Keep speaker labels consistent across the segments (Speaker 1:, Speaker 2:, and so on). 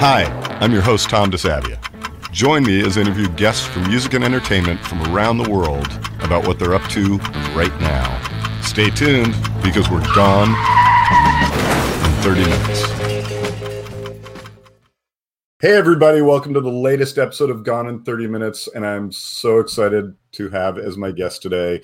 Speaker 1: Hi, I'm your host, Tom DeSavia. Join me as I interview guests from music and entertainment from around the world about what they're up to right now. Stay tuned because we're gone in 30 minutes. Hey, everybody, welcome to the latest episode of Gone in 30 Minutes. And I'm so excited to have as my guest today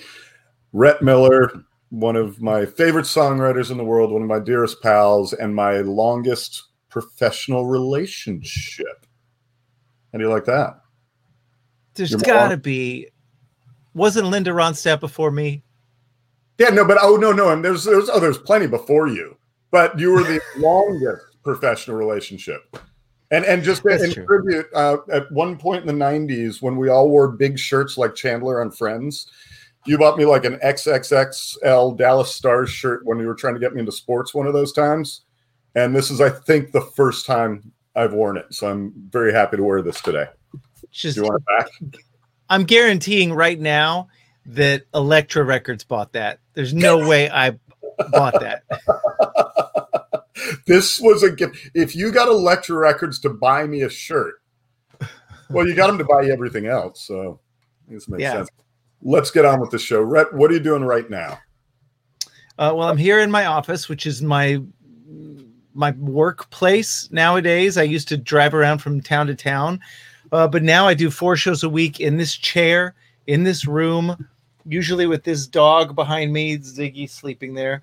Speaker 1: Rhett Miller, one of my favorite songwriters in the world, one of my dearest pals, and my longest professional relationship. How do you like that?
Speaker 2: There's got to be. Wasn't Linda Ronstadt before me?
Speaker 1: Yeah, no, but oh no, no, and there's there's oh there's plenty before you, but you were the longest professional relationship. And and just to in tribute, uh, at one point in the '90s, when we all wore big shirts like Chandler on Friends, you bought me like an XXXL Dallas Stars shirt when you were trying to get me into sports one of those times. And this is, I think, the first time I've worn it. So I'm very happy to wear this today.
Speaker 2: Just, Do you want it back? I'm guaranteeing right now that Elektra Records bought that. There's no way I bought that.
Speaker 1: this was a gift. If you got Elektra Records to buy me a shirt, well, you got them to buy you everything else. So this makes yeah. sense let's get on with the show. Rhett, what are you doing right now?
Speaker 2: Uh, well, I'm here in my office, which is my my workplace nowadays. I used to drive around from town to town, uh, but now I do four shows a week in this chair, in this room, usually with this dog behind me, Ziggy sleeping there,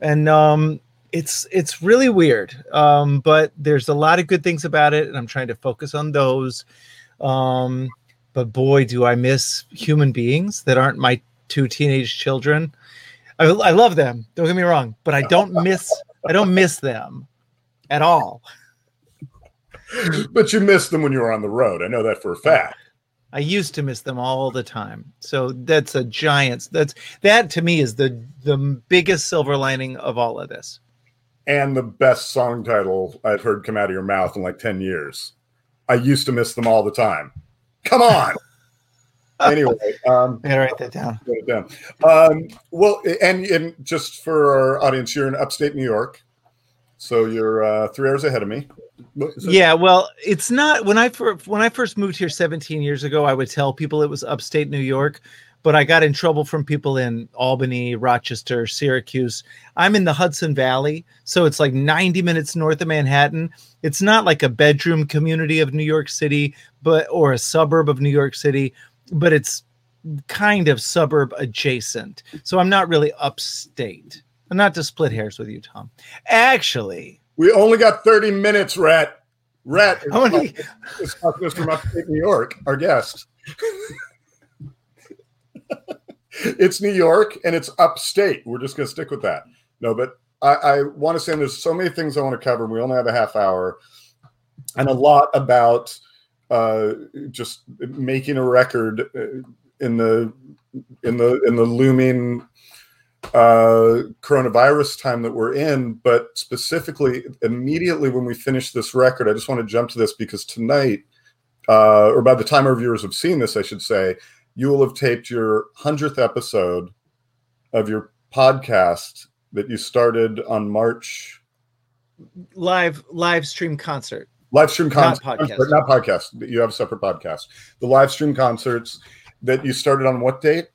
Speaker 2: and um, it's it's really weird. Um, but there's a lot of good things about it, and I'm trying to focus on those. Um, but boy, do I miss human beings that aren't my two teenage children. I, I love them. Don't get me wrong, but I don't miss. I don't miss them at all.
Speaker 1: But you missed them when you were on the road. I know that for a fact.
Speaker 2: I used to miss them all the time. So that's a giant. That's that to me is the the biggest silver lining of all of this.
Speaker 1: And the best song title I've heard come out of your mouth in like ten years. I used to miss them all the time. Come on. anyway, um,
Speaker 2: I gotta write that down.
Speaker 1: Write it down. Um, well, and, and just for our audience, you're in upstate New York, so you're uh, three hours ahead of me.
Speaker 2: Yeah, well, it's not when I when I first moved here 17 years ago. I would tell people it was upstate New York, but I got in trouble from people in Albany, Rochester, Syracuse. I'm in the Hudson Valley, so it's like 90 minutes north of Manhattan. It's not like a bedroom community of New York City, but or a suburb of New York City, but it's kind of suburb adjacent. So I'm not really upstate. Not to split hairs with you, Tom. Actually,
Speaker 1: we only got 30 minutes, Rhett. Rhett is, talking, is talking from upstate New York, our guest. it's New York and it's upstate. We're just going to stick with that. No, but I, I want to say there's so many things I want to cover. We only have a half hour, and a lot about uh, just making a record uh, in the in the in the looming uh, coronavirus time that we're in. But specifically, immediately when we finish this record, I just want to jump to this because tonight, uh, or by the time our viewers have seen this, I should say, you will have taped your 100th episode of your podcast that you started on March
Speaker 2: live live stream concert.
Speaker 1: Live stream concert, not podcast. not podcast. You have a separate podcast. The live stream concerts that you started on what date?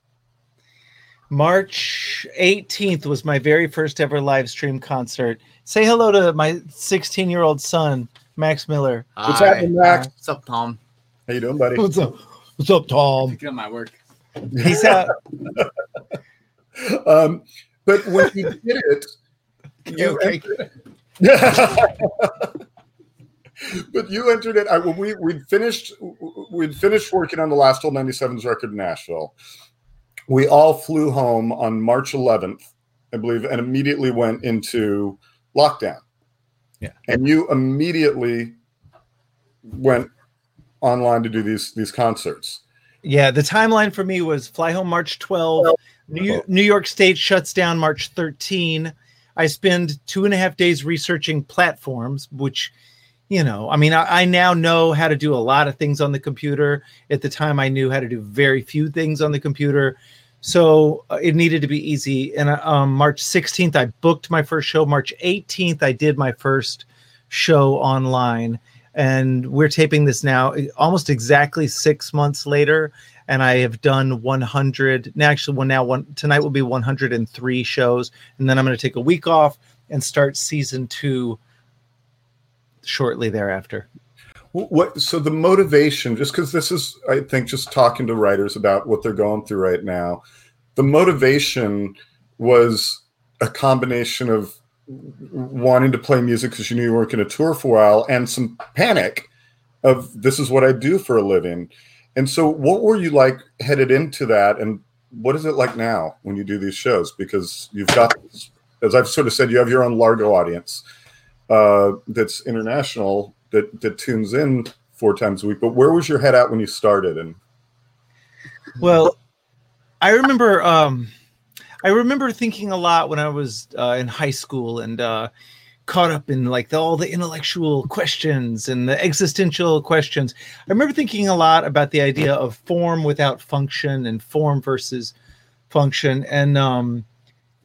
Speaker 2: March 18th was my very first ever live stream concert. Say hello to my 16 year old son, Max Miller.
Speaker 1: What's happening, Max?
Speaker 3: What's up, Tom?
Speaker 1: How you doing, buddy?
Speaker 2: What's up? What's up, Tom?
Speaker 3: Picking my work.
Speaker 2: He's out.
Speaker 1: um, but when you did it, you okay. but you entered it. I, we we'd finished we'd finished working on the last old 97s record in Nashville. We all flew home on March 11th, I believe, and immediately went into lockdown.
Speaker 2: Yeah,
Speaker 1: and you immediately went online to do these these concerts.
Speaker 2: Yeah, the timeline for me was fly home March 12. New, New York State shuts down March 13. I spend two and a half days researching platforms, which, you know, I mean, I, I, now know how to do a lot of things on the computer. At the time, I knew how to do very few things on the computer. So uh, it needed to be easy. And uh, um, March 16th, I booked my first show. March 18th, I did my first show online and we're taping this now almost exactly six months later and i have done 100 actually well now one tonight will be 103 shows and then i'm going to take a week off and start season two shortly thereafter.
Speaker 1: What so the motivation just because this is i think just talking to writers about what they're going through right now the motivation was a combination of wanting to play music because you knew you weren't going to tour for a while and some panic of this is what I do for a living. And so what were you like headed into that and what is it like now when you do these shows? Because you've got as I've sort of said you have your own Largo audience uh, that's international that that tunes in four times a week but where was your head at when you started and
Speaker 2: well I remember um I remember thinking a lot when I was uh, in high school and uh, caught up in like the, all the intellectual questions and the existential questions. I remember thinking a lot about the idea of form without function and form versus function. And um,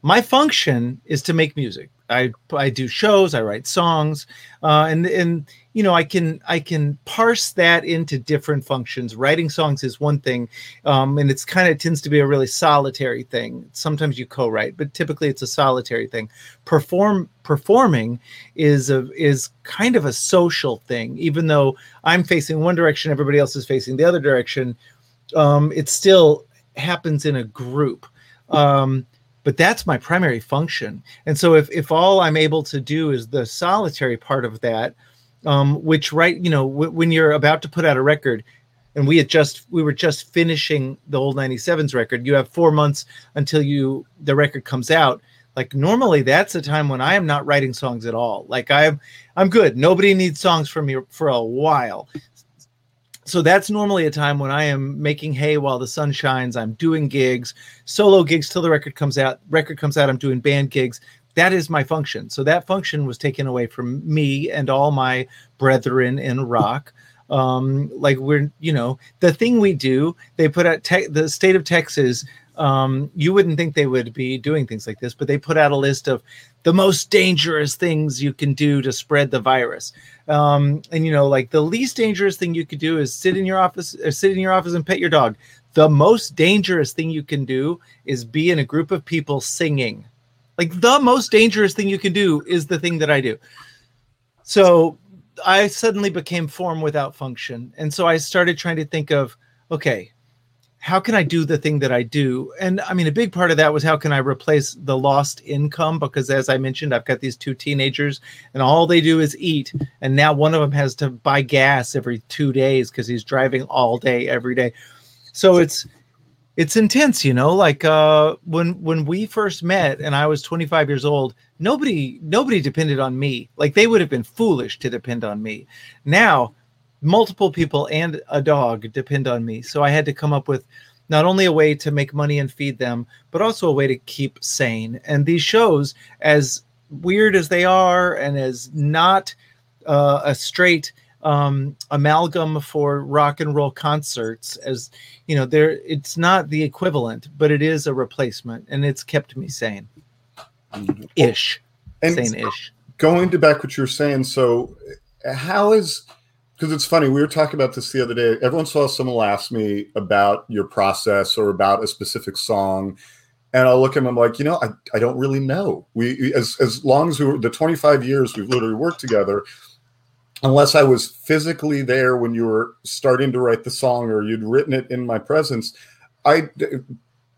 Speaker 2: my function is to make music. I I do shows, I write songs, uh, and and you know I can I can parse that into different functions. Writing songs is one thing, um, and it's kind of tends to be a really solitary thing. Sometimes you co-write, but typically it's a solitary thing. Perform performing is a is kind of a social thing. Even though I'm facing one direction, everybody else is facing the other direction. Um, it still happens in a group. Um, but that's my primary function. And so if, if all i'm able to do is the solitary part of that um, which right you know w- when you're about to put out a record and we had just we were just finishing the old 97s record you have four months until you the record comes out. Like normally that's a time when i am not writing songs at all. Like i'm i'm good. Nobody needs songs from me for a while so that's normally a time when I am making hay while the sun shines. I'm doing gigs, solo gigs till the record comes out. Record comes out, I'm doing band gigs. That is my function. So that function was taken away from me and all my brethren in rock. Um, like we're, you know, the thing we do, they put out te- the state of Texas um, you wouldn't think they would be doing things like this, but they put out a list of the most dangerous things you can do to spread the virus. Um, and you know, like the least dangerous thing you could do is sit in your office, uh, sit in your office and pet your dog. The most dangerous thing you can do is be in a group of people singing. Like the most dangerous thing you can do is the thing that I do. So I suddenly became form without function. And so I started trying to think of, okay, how can I do the thing that I do? And I mean, a big part of that was how can I replace the lost income? Because as I mentioned, I've got these two teenagers and all they do is eat. And now one of them has to buy gas every two days because he's driving all day, every day. So it's, it's intense, you know, like uh, when when we first met and I was 25 years old, nobody nobody depended on me. Like they would have been foolish to depend on me. Now multiple people and a dog depend on me. So I had to come up with not only a way to make money and feed them, but also a way to keep sane. And these shows, as weird as they are and as not uh, a straight um, amalgam for rock and roll concerts, as you know, there it's not the equivalent, but it is a replacement, and it's kept me sane, ish, sane ish.
Speaker 1: Going to back what you're saying, so how is because it's funny we were talking about this the other day. Every once in a while someone ask me about your process or about a specific song and i'll look at them I'm like you know i, I don't really know. We as, as long as we were the 25 years we've literally worked together unless i was physically there when you were starting to write the song or you'd written it in my presence i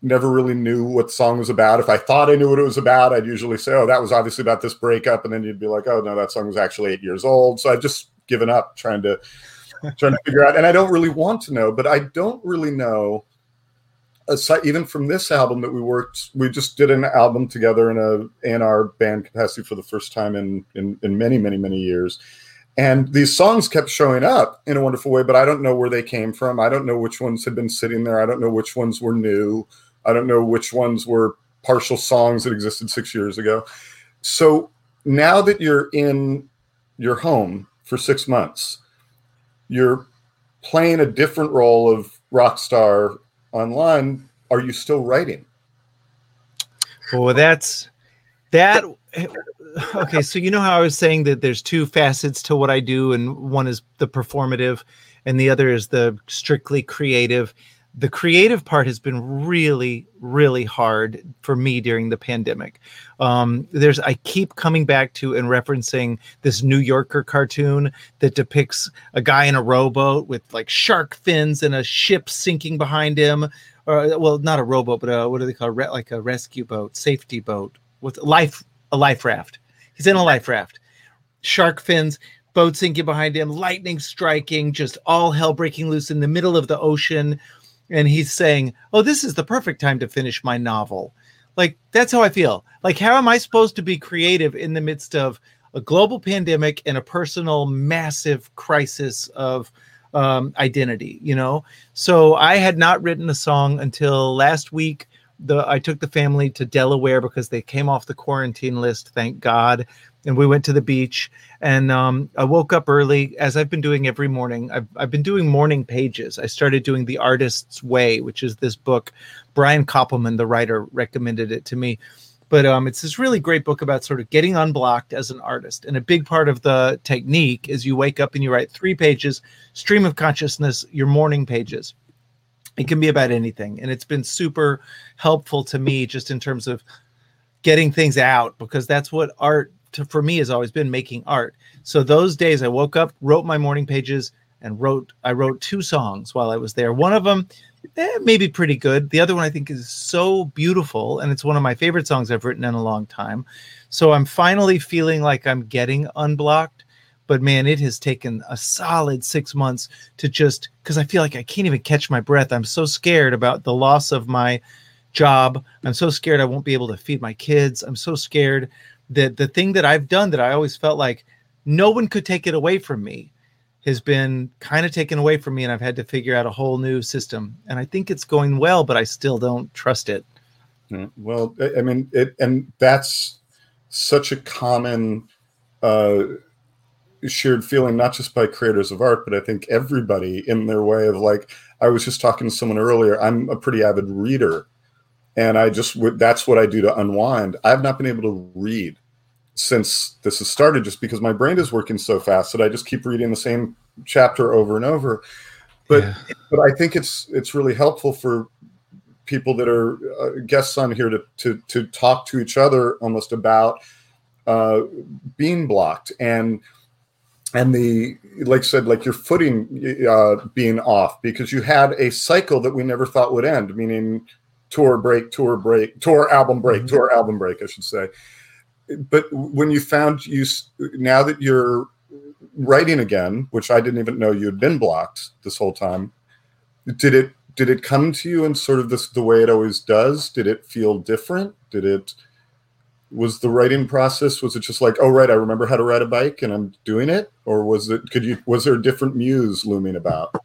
Speaker 1: never really knew what the song was about. If i thought i knew what it was about i'd usually say oh that was obviously about this breakup and then you'd be like oh no that song was actually eight years old. So i just given up trying to trying to figure out. And I don't really want to know, but I don't really know. Aside, even from this album that we worked, we just did an album together in a in our band capacity for the first time in in, in many many many years. And these songs kept showing up in a wonderful way, but I don't know where they came from. I don't know which ones had been sitting there. I don't know which ones were new. I don't know which ones were partial songs that existed six years ago. So now that you're in your home for six months. You're playing a different role of rock star online. Are you still writing?
Speaker 2: Well, that's that. okay, so you know how I was saying that there's two facets to what I do, and one is the performative, and the other is the strictly creative. The creative part has been really, really hard for me during the pandemic. Um, there's I keep coming back to and referencing this New Yorker cartoon that depicts a guy in a rowboat with like shark fins and a ship sinking behind him, or well, not a rowboat, but a, what do they call it? like a rescue boat, safety boat with life a life raft. He's in a life raft. Shark fins, boat sinking behind him, lightning striking, just all hell breaking loose in the middle of the ocean. And he's saying, Oh, this is the perfect time to finish my novel. Like, that's how I feel. Like, how am I supposed to be creative in the midst of a global pandemic and a personal massive crisis of um, identity, you know? So I had not written a song until last week the I took the family to Delaware because they came off the quarantine list, thank God. And we went to the beach. And um, I woke up early, as I've been doing every morning. I've, I've been doing morning pages. I started doing The Artist's Way, which is this book. Brian Koppelman, the writer, recommended it to me. But um, it's this really great book about sort of getting unblocked as an artist. And a big part of the technique is you wake up and you write three pages, stream of consciousness, your morning pages it can be about anything and it's been super helpful to me just in terms of getting things out because that's what art to, for me has always been making art. So those days i woke up wrote my morning pages and wrote i wrote two songs while i was there. One of them eh, maybe pretty good. The other one i think is so beautiful and it's one of my favorite songs i've written in a long time. So i'm finally feeling like i'm getting unblocked but man, it has taken a solid six months to just because I feel like I can't even catch my breath. I'm so scared about the loss of my job. I'm so scared I won't be able to feed my kids. I'm so scared that the thing that I've done that I always felt like no one could take it away from me has been kind of taken away from me and I've had to figure out a whole new system. And I think it's going well, but I still don't trust it.
Speaker 1: Well, I mean, it, and that's such a common uh, shared feeling not just by creators of art but i think everybody in their way of like i was just talking to someone earlier i'm a pretty avid reader. And i just that's what i do to unwind. I've not been able to read since this has started just because my brain is working so fast that i just keep reading the same chapter over and over. But yeah. but i think it's it's really helpful for people that are uh, guests on here to to to talk to each other almost about uh, being blocked. And and the like I said like your footing uh, being off because you had a cycle that we never thought would end meaning tour break tour break tour album break mm-hmm. tour album break i should say. But when you found you now that you're writing again which i didn't even know you had been blocked this whole time did it did it come to you in sort of this the way it always does? Did it feel different? Did it was the writing process was it just like oh right i remember how to ride a bike and i'm doing it or was it could you was there a different muse looming about?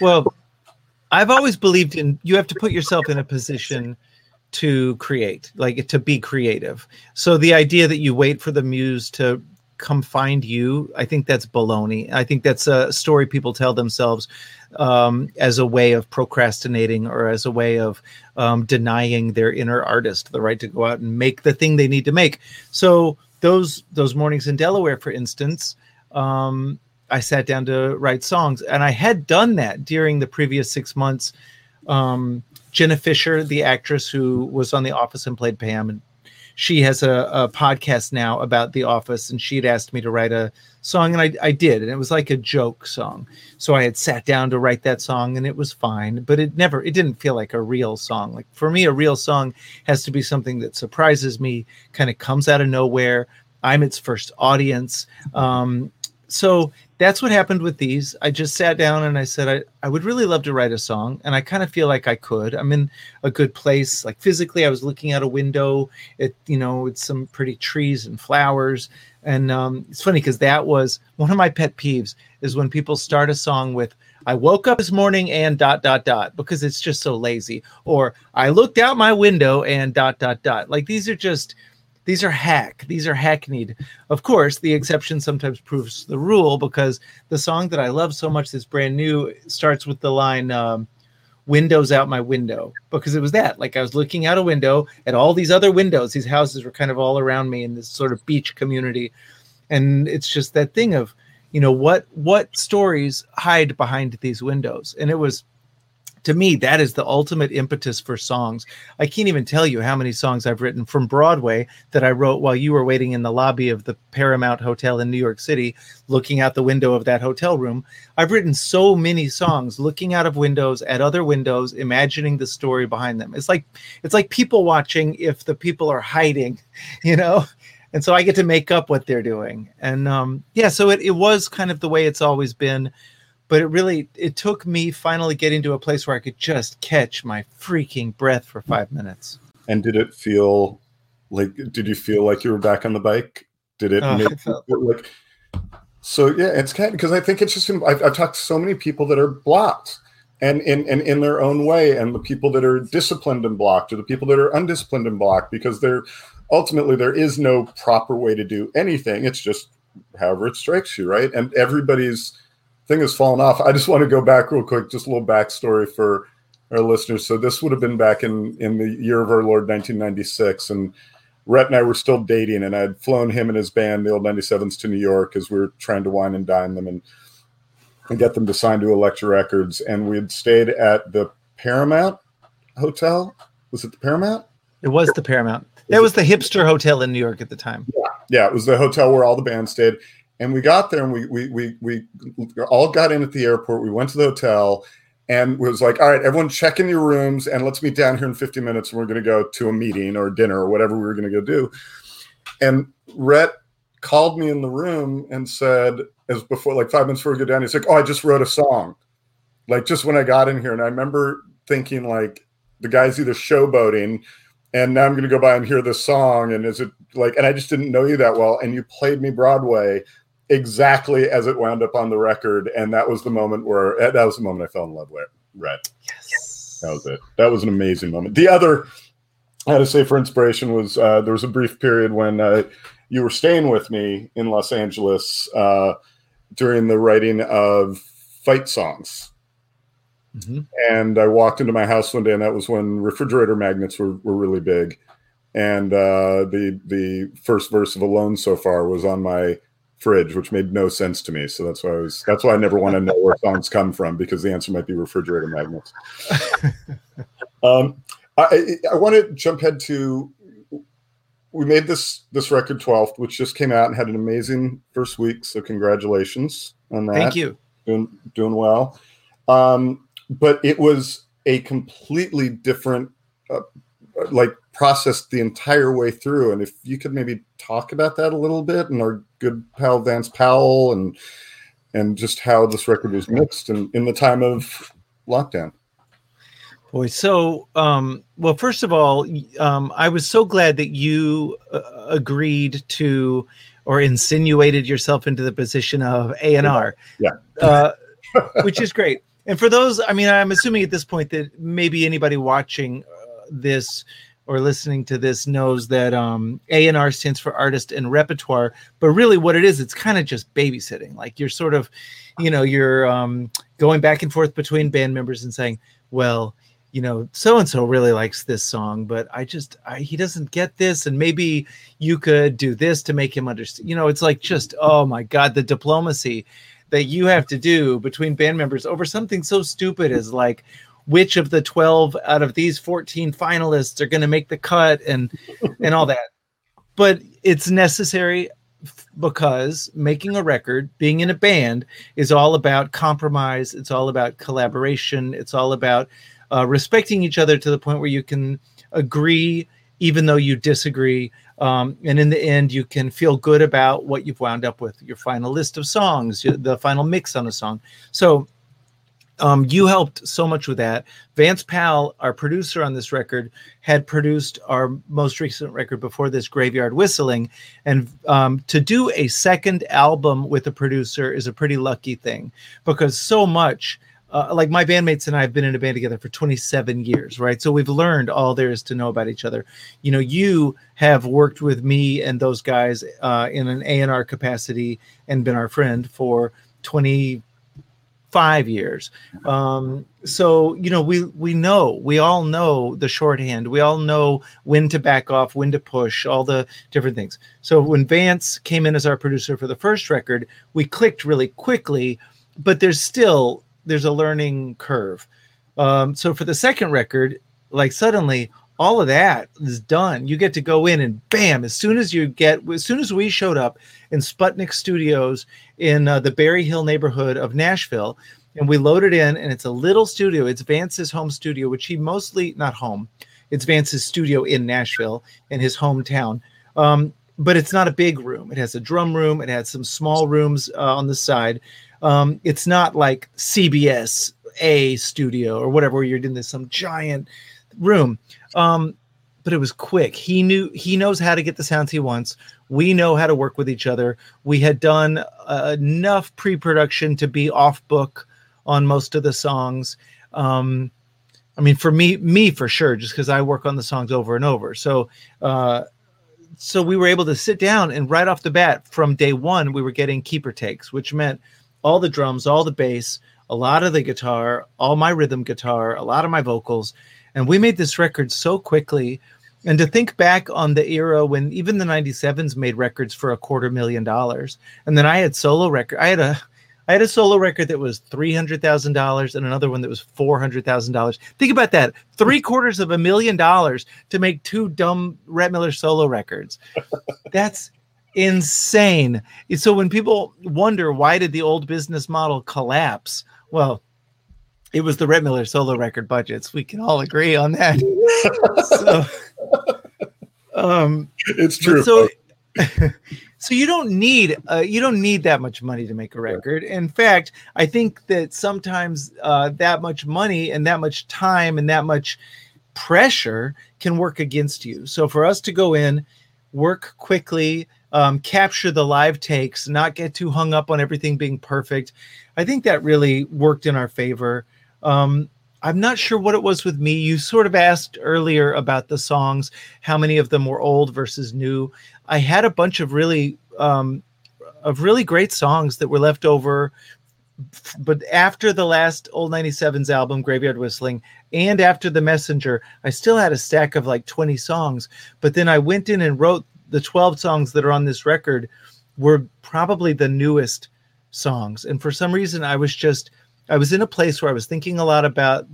Speaker 2: Well i've always believed in you have to put yourself in a position to create like to be creative. So the idea that you wait for the muse to come find you i think that's baloney i think that's a story people tell themselves um, as a way of procrastinating or as a way of um, denying their inner artist the right to go out and make the thing they need to make. So those those mornings in Delaware, for instance, um, I sat down to write songs, and I had done that during the previous six months. Um, Jenna Fischer, the actress who was on The Office and played Pam, and she has a, a podcast now about The Office, and she had asked me to write a song, and I, I did, and it was like a joke song. So I had sat down to write that song, and it was fine, but it never, it didn't feel like a real song. Like for me, a real song has to be something that surprises me, kind of comes out of nowhere. I'm its first audience. Um, so that's what happened with these. I just sat down and I said, I, I would really love to write a song. And I kind of feel like I could. I'm in a good place. Like physically, I was looking out a window at, you know, it's some pretty trees and flowers. And um, it's funny because that was one of my pet peeves is when people start a song with, I woke up this morning and dot, dot, dot, because it's just so lazy. Or I looked out my window and dot, dot, dot. Like these are just, these are hack. These are hackneyed. Of course the exception sometimes proves the rule because the song that i love so much that's brand new starts with the line um, windows out my window because it was that. Like I was looking out a window at all these other windows. These houses were kind of all around me in this sort of beach community, and it's just that thing of you know what what stories hide behind these windows, and it was to me that is the ultimate impetus for songs. I can't even tell you how many songs i've written from broadway that i wrote while you were waiting in the lobby of the paramount hotel in new york city looking out the window of that hotel room. I've written so many songs looking out of windows at other windows imagining the story behind them. It's like it's like people watching if the people are hiding you know? And so i get to make up what they're doing. And um yeah so it, it was kind of the way it's always been but it really it took me finally getting to a place where I could just catch my freaking breath for five minutes.
Speaker 1: And did it feel like? Did you feel like you were back on the bike? Did it
Speaker 2: Oh,
Speaker 1: make
Speaker 2: felt-
Speaker 1: like? So yeah, it's kind of because I think it's just I've, I've talked to so many people that are blocked. And in, and in their own way, and the people that are disciplined and blocked, or the people that are undisciplined and blocked, because they're ultimately there is no proper way to do anything. It's just however it strikes you, right? And everybody's thing has fallen off. I just want to go back real quick, just a little backstory for our listeners. So this would have been back in in the year of our Lord 1996, and Rhett and I were still dating, and I had flown him and his band, the old 97s, to New York as we were trying to wine and dine them and, and get them to sign to Elektra Records. And we had stayed at the Paramount Hotel. Was it the Paramount?
Speaker 2: It was the Paramount. That was the hipster hotel in New York at the time.
Speaker 1: Yeah, Yeah, it was the hotel where all the bands stayed. And we got there and we we we we all got in at the airport. We went to the hotel and was like, all right, everyone check in your rooms and let's meet down here in 50 minutes and we're gonna go to a meeting or dinner or whatever we were gonna go do. And Rhett called me in the room and said, as before, like five minutes before we go down, he's like, Oh, I just wrote a song. Like just when I got in here. And I remember thinking like the guy's either showboating and now I'm going to go by and hear this song. And is it like, and I just didn't know you that well. And you played me Broadway exactly as it wound up on the record. And that was the moment where, eh, that was the moment I fell in love with Rhett.
Speaker 2: Yes.
Speaker 1: That was it. That was an amazing moment. The other, I had to say for inspiration was uh, there was a brief period when uh, you were staying with me in Los Angeles uh, during the writing of fight songs
Speaker 2: Mhm.
Speaker 1: and I walked into my house one day, and that was when refrigerator magnets were, were really big. And uh, the the first verse of "Alone So Far" was on my fridge, which made no sense to me. So that's why I was that's why I never want to know where songs come from because the answer might be refrigerator magnets. um, I, I- want to jump ahead to we made this this record 12th, which just came out and had an amazing first week. So congratulations on that
Speaker 2: Thank you.
Speaker 1: doing doing well. Um, but it was a completely different, uh, like process the entire way through. And if you could maybe talk about that a little bit, and our good pal Vance Powell, and and just how this record was mixed in, in the time of lockdown.
Speaker 2: Boy, so um, well, first of all, um, I was so glad that you uh, agreed to or insinuated yourself into the position of A and R.
Speaker 1: Yeah.
Speaker 2: uh, which is great. And for those, I mean, I'm assuming at this point that maybe anybody watching uh, this or listening to this knows that um, A and R stands for artist and repertoire. But really, what it is, it's kind of just babysitting. Like you're sort of, you know, you're um, going back and forth between band members and saying, well you know so and so really likes this song but i just I, he doesn't get this and maybe you could do this to make him understand you know it's like just oh my god the diplomacy that you have to do between band members over something so stupid as like which of the 12 out of these 14 finalists are going to make the cut and and all that. But it's necessary because making a record being in a band is all about compromise it's all about collaboration it's all about uh, respecting each other to the point where you can agree even though you disagree um, and in the end you can feel good about what you've wound up with your final list of songs the final mix on a song. So um, you helped so much with that. Vance Powell, our producer on this record, had produced our most recent record before this, Graveyard Whistling. And um, to do a second album with a producer is a pretty lucky thing because so much, uh, like my bandmates and I have been in a band together for 27 years, right? So we've learned all there is to know about each other. You know, you have worked with me and those guys uh, in an A&R capacity and been our friend for 20 five years. Um, so you know, we we know we all know the shorthand. We all know when to back off, when to push, all the different things. So when Vance came in as our producer for the first record, we clicked really quickly, but there's still there's a learning curve. Um, so for the second record, like suddenly all of that is done. You get to go in and bam, as soon as you get, as soon as we showed up in Sputnik Studios in uh, the Berry Hill neighborhood of Nashville, and we loaded in, and it's a little studio. It's Vance's home studio, which he mostly not home. It's Vance's studio in Nashville in his hometown. Um, but it's not a big room. It has a drum room. It has some small rooms uh, on the side. Um, it's not like CBS A studio or whatever, where you're in this some giant room. Um, but it was quick. He knew he knows how to get the sounds he wants. We know how to work with each other. We had done uh, enough pre-production to be off book on most of the songs. Um, I mean, for me, me for sure, just because I work on the songs over and over. So, uh, so we were able to sit down and right off the bat, from day one, we were getting keeper takes, which meant all the drums, all the bass, a lot of the guitar, all my rhythm guitar, a lot of my vocals, and we made this record so quickly. And to think back on the era when even the 97s made records for a quarter million dollars. And then I had solo record. I had a I had a solo record that was three hundred thousand dollars and another one that was four hundred thousand dollars. Think about that: three quarters of a million dollars to make two dumb Rhett Miller solo records. That's insane. So when people wonder why did the old business model collapse, well, it was the Rhett Miller solo record budgets. We can all agree on that. so, um,
Speaker 1: it's true.
Speaker 2: So, so you don't need uh, you don't need that much money to make a record. In fact, I think that sometimes uh, that much money and that much time and that much pressure can work against you. So for us to go in, work quickly, um, capture the live takes, not get too hung up on everything being perfect, I think that really worked in our favor. Um, I'm not sure what it was with me. You sort of asked earlier about the songs, how many of them were old versus new. I had a bunch of really um, of really great songs that were left over but after the last old 97s album graveyard whistling and after the messenger i still had a stack of like 20 songs but then i went in and wrote the 12 songs that are on this record were probably the newest songs and for some reason i was just I was in a place where I was thinking a lot about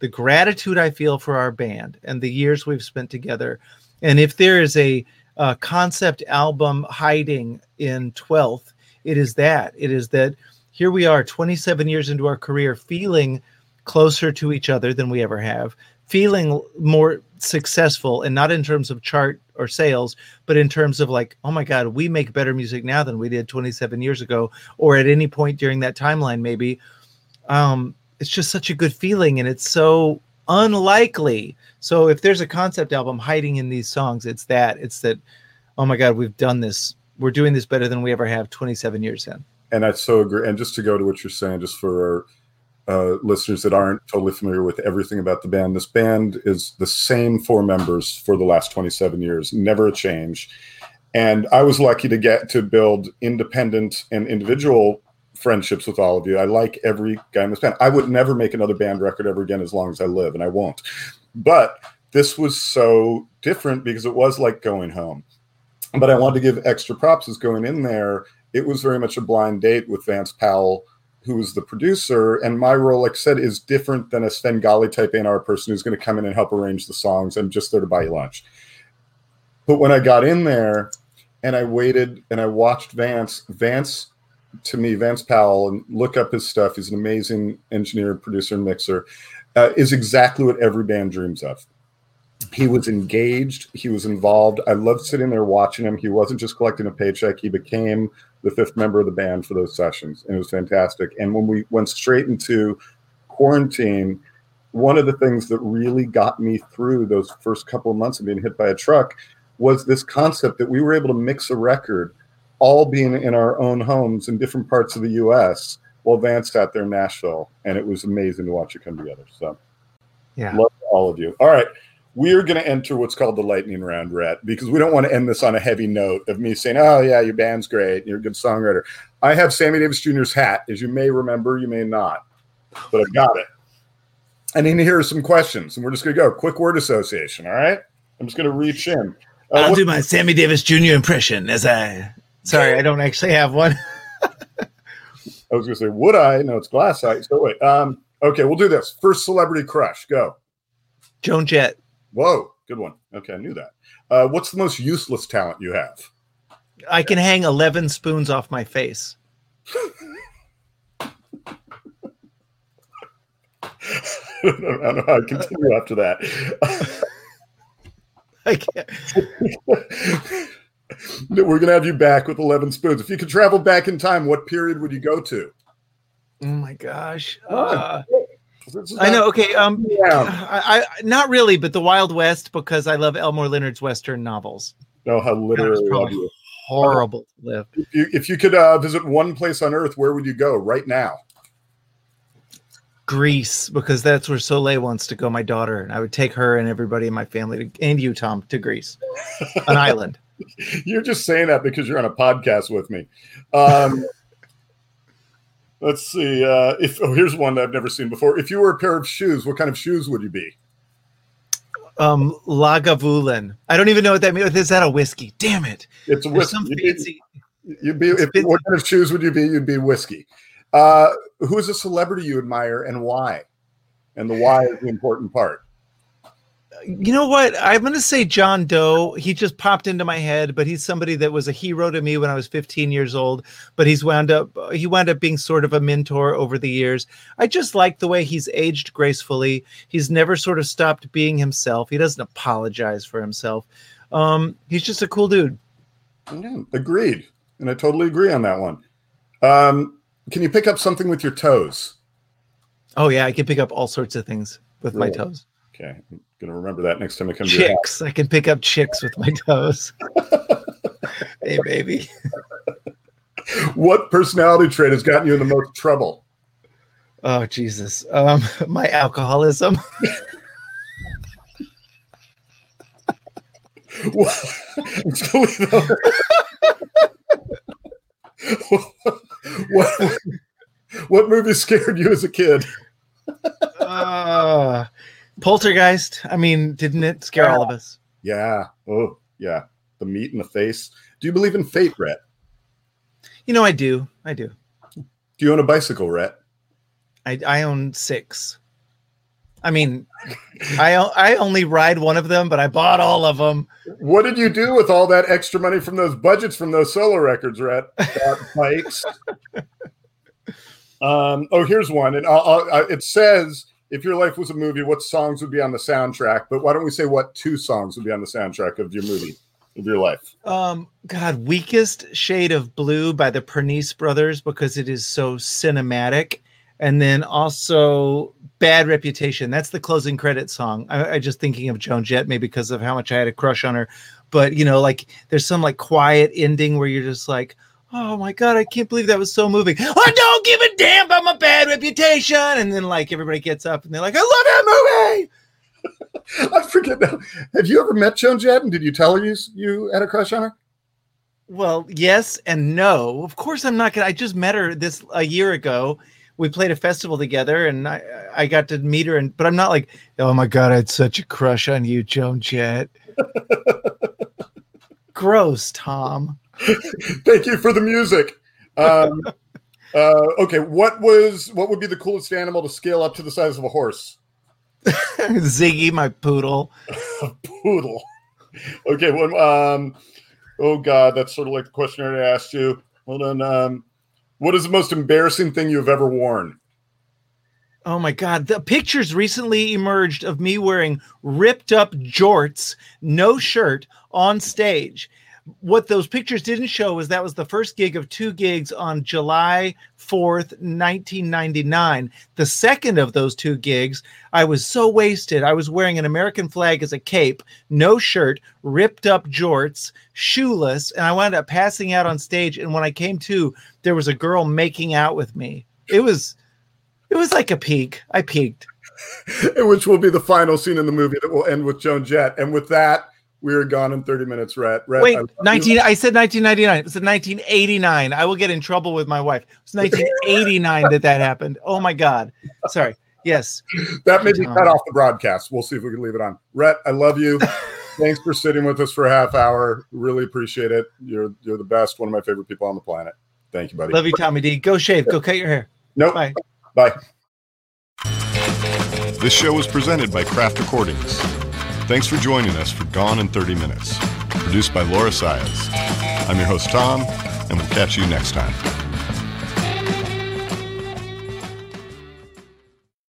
Speaker 2: the gratitude I feel for our band and the years we've spent together. And if there is a, a concept album hiding in 12th, it is that. It is that here we are 27 years into our career feeling closer to each other than we ever have, feeling more successful and not in terms of chart or sales, but in terms of like, oh my God, we make better music now than we did 27 years ago, or at any point during that timeline, maybe um, it's just such a good feeling and it's so unlikely. So if there's a concept album hiding in these songs, it's that. It's that, oh my God, we've done this. We're doing this better than we ever have 27 years in.
Speaker 1: And I so agree. And just to go to what you're saying, just for our uh, listeners that aren't totally familiar with everything about the band, this band is the same four members for the last 27 years, never a change. And I was lucky to get to build independent and individual friendships with all of you. I like every guy in this band. I would never make another band record ever again as long as I live, and I won't. But this was so different because it was like going home. But I wanted to give extra props as going in there. It was very much a blind date with Vance Powell, who was the producer. And my role, like I said, is different than a Svengali type A&R person who's going to come in and help arrange the songs. I'm just there to buy you lunch. But when I got in there and I waited and I watched Vance, Vance to me, Vance Powell, and look up his stuff. He's an amazing engineer, producer, and mixer. Uh, is exactly what every band dreams of. He was engaged. He was involved. I loved sitting there watching him. He wasn't just collecting a paycheck. He became the fifth member of the band for those sessions, and it was fantastic. And when we went straight into quarantine, one of the things that really got me through those first couple of months of being hit by a truck was this concept that we were able to mix a record all being in our own homes in different parts of the U.S. while Vance sat there in Nashville, and it was amazing to watch it come together. So,
Speaker 2: yeah,
Speaker 1: love all of you. All right, we are going to enter what's called the lightning round, Rhett, because we don't want to end this on a heavy note of me saying, "Oh yeah, your band's great, you're a good songwriter." I have Sammy Davis Jr.'s hat, as you may remember, you may not, but I got it. I need to hear some questions, and we're just going to go quick word association. All right, I'm just going to reach in.
Speaker 2: Uh, I'll what- do my Sammy Davis Jr. impression as I. Sorry, I don't actually have one.
Speaker 1: I was going to say, would I? No, it's glass eye. So wait. Um, okay, we'll do this. First celebrity crush. Go.
Speaker 2: Joan Jett.
Speaker 1: Whoa, good one. Okay, I knew that. Uh, what's the most useless talent you have?
Speaker 2: I can hang 11 spoons off my face.
Speaker 1: I don't know how to continue after that. I can't. We're going to have you back with 11 spoons. If you could travel back in time, what period would you go to?
Speaker 2: Oh my gosh. Uh, I know. Okay. Um, yeah. I, I, not really, but the Wild West because I love Elmore Leonard's Western novels.
Speaker 1: Oh, how literally
Speaker 2: horrible to live.
Speaker 1: If you, if you could uh, visit one place on Earth, where would you go right now?
Speaker 2: Greece, because that's where Soleil wants to go. My daughter, and I would take her and everybody in my family to, and you, Tom, to Greece, an island.
Speaker 1: You're just saying that because you're on a podcast with me. Um, let's see. Uh, if oh, here's one that I've never seen before. If you were a pair of shoes, what kind of shoes would you be?
Speaker 2: Um, Lagavulin. I don't even know what that means. Is that a whiskey? Damn it!
Speaker 1: It's a whiskey. Some you'd fancy. Be, you'd be. If, what kind of shoes would you be? You'd be whiskey. Uh, who is a celebrity you admire and why? And the why is the important part
Speaker 2: you know what? I'm going to say John Doe. He just popped into my head, but he's somebody that was a hero to me when I was 15 years old. But he's wound up he wound up being sort of a mentor over the years. I just like the way he's aged gracefully. He's never sort of stopped being himself. He doesn't apologize for himself. Um, he's just a cool dude.
Speaker 1: Yeah, agreed, and I totally agree on that one. Um, can you pick up something with your toes?
Speaker 2: Oh yeah, I can pick up all sorts of things with really? my toes.
Speaker 1: Okay, I'm gonna remember that next time I come
Speaker 2: chicks. I can pick up chicks with my toes. hey, baby.
Speaker 1: what personality trait has gotten you in the most trouble?
Speaker 2: Oh Jesus, um, my alcoholism.
Speaker 1: what, what, what movie scared you as a kid?
Speaker 2: uh, Poltergeist. I mean, didn't it scare all of us?
Speaker 1: Yeah. Oh, yeah. The meat in the face. Do you believe in fate, Rhett?
Speaker 2: You know, I do. I do.
Speaker 1: Do you own a bicycle, Rhett?
Speaker 2: I, I own six. I mean, I I only ride one of them, but I bought all of them.
Speaker 1: What did you do with all that extra money from those budgets from those solo records, Rhett? bikes. um, oh, here's one, and I'll, I'll, it says if your life was a movie, what songs would be on the soundtrack? But why don't we say what two songs would be on the soundtrack of your movie, of your life?
Speaker 2: Um, God, weakest shade of blue by the Pernice brothers because it is so cinematic, and then also bad reputation. That's the closing credit song. I, I just thinking of Joan Jett, maybe because of how much I had a crush on her. But you know, like there's some like quiet ending where you're just like, oh my god, I can't believe that was so moving. I don't give a damn about my bad reputation. And then like everybody gets up and they're like, I love that movie.
Speaker 1: I forget now. Have you ever met Joan Jett and did you tell her you you had a crush on her?
Speaker 2: Well, yes and no. Of course, I'm not gonna. I just met her this a year ago. We played a festival together, and I I got to meet her. And but I'm not like, oh my god, I had such a crush on you, Joan Jett. Gross, Tom.
Speaker 1: Thank you for the music. Um, uh, okay, what was what would be the coolest animal to scale up to the size of a horse?
Speaker 2: Ziggy, my poodle.
Speaker 1: poodle. Okay, well, um, oh god, that's sort of like the question I asked you. Hold on. Um, what is the most embarrassing thing you've ever worn?
Speaker 2: Oh my god, the pictures recently emerged of me wearing ripped up jorts, no shirt on stage what those pictures didn't show was that was the first gig of two gigs on July 4th, 1999. The second of those two gigs, I was so wasted. I was wearing an American flag as a cape, no shirt, ripped up jorts, shoeless, and I wound up passing out on stage. And when I came to, there was a girl making out with me. It was it was like a peak. I peaked.
Speaker 1: which will be the final scene in the movie that will end with Joan Jett. And with that, we are gone in 30 minutes, Rhett. Rhett
Speaker 2: Wait,
Speaker 1: I
Speaker 2: 19
Speaker 1: you.
Speaker 2: I said 1999. It was 1989. I will get in trouble with my wife. It was 1989 that that happened. Oh my god. Sorry. Yes.
Speaker 1: That may be
Speaker 2: Um,
Speaker 1: cut off the broadcast. We'll see if we can leave it on. Rhett, I love you. Thanks for sitting with us for a half hour. Really appreciate it. You're you're the best. One of my favorite people on the planet. Thank you, buddy.
Speaker 2: Love you Tommy D. Go shave. Go cut your hair.
Speaker 1: Nope.
Speaker 2: Bye.
Speaker 1: Bye.
Speaker 3: This show was presented by Craft Recordings. Thanks for joining us for Gone in 30 Minutes. Produced by Laura Sias. I'm your host, Tom, and we'll catch you next time.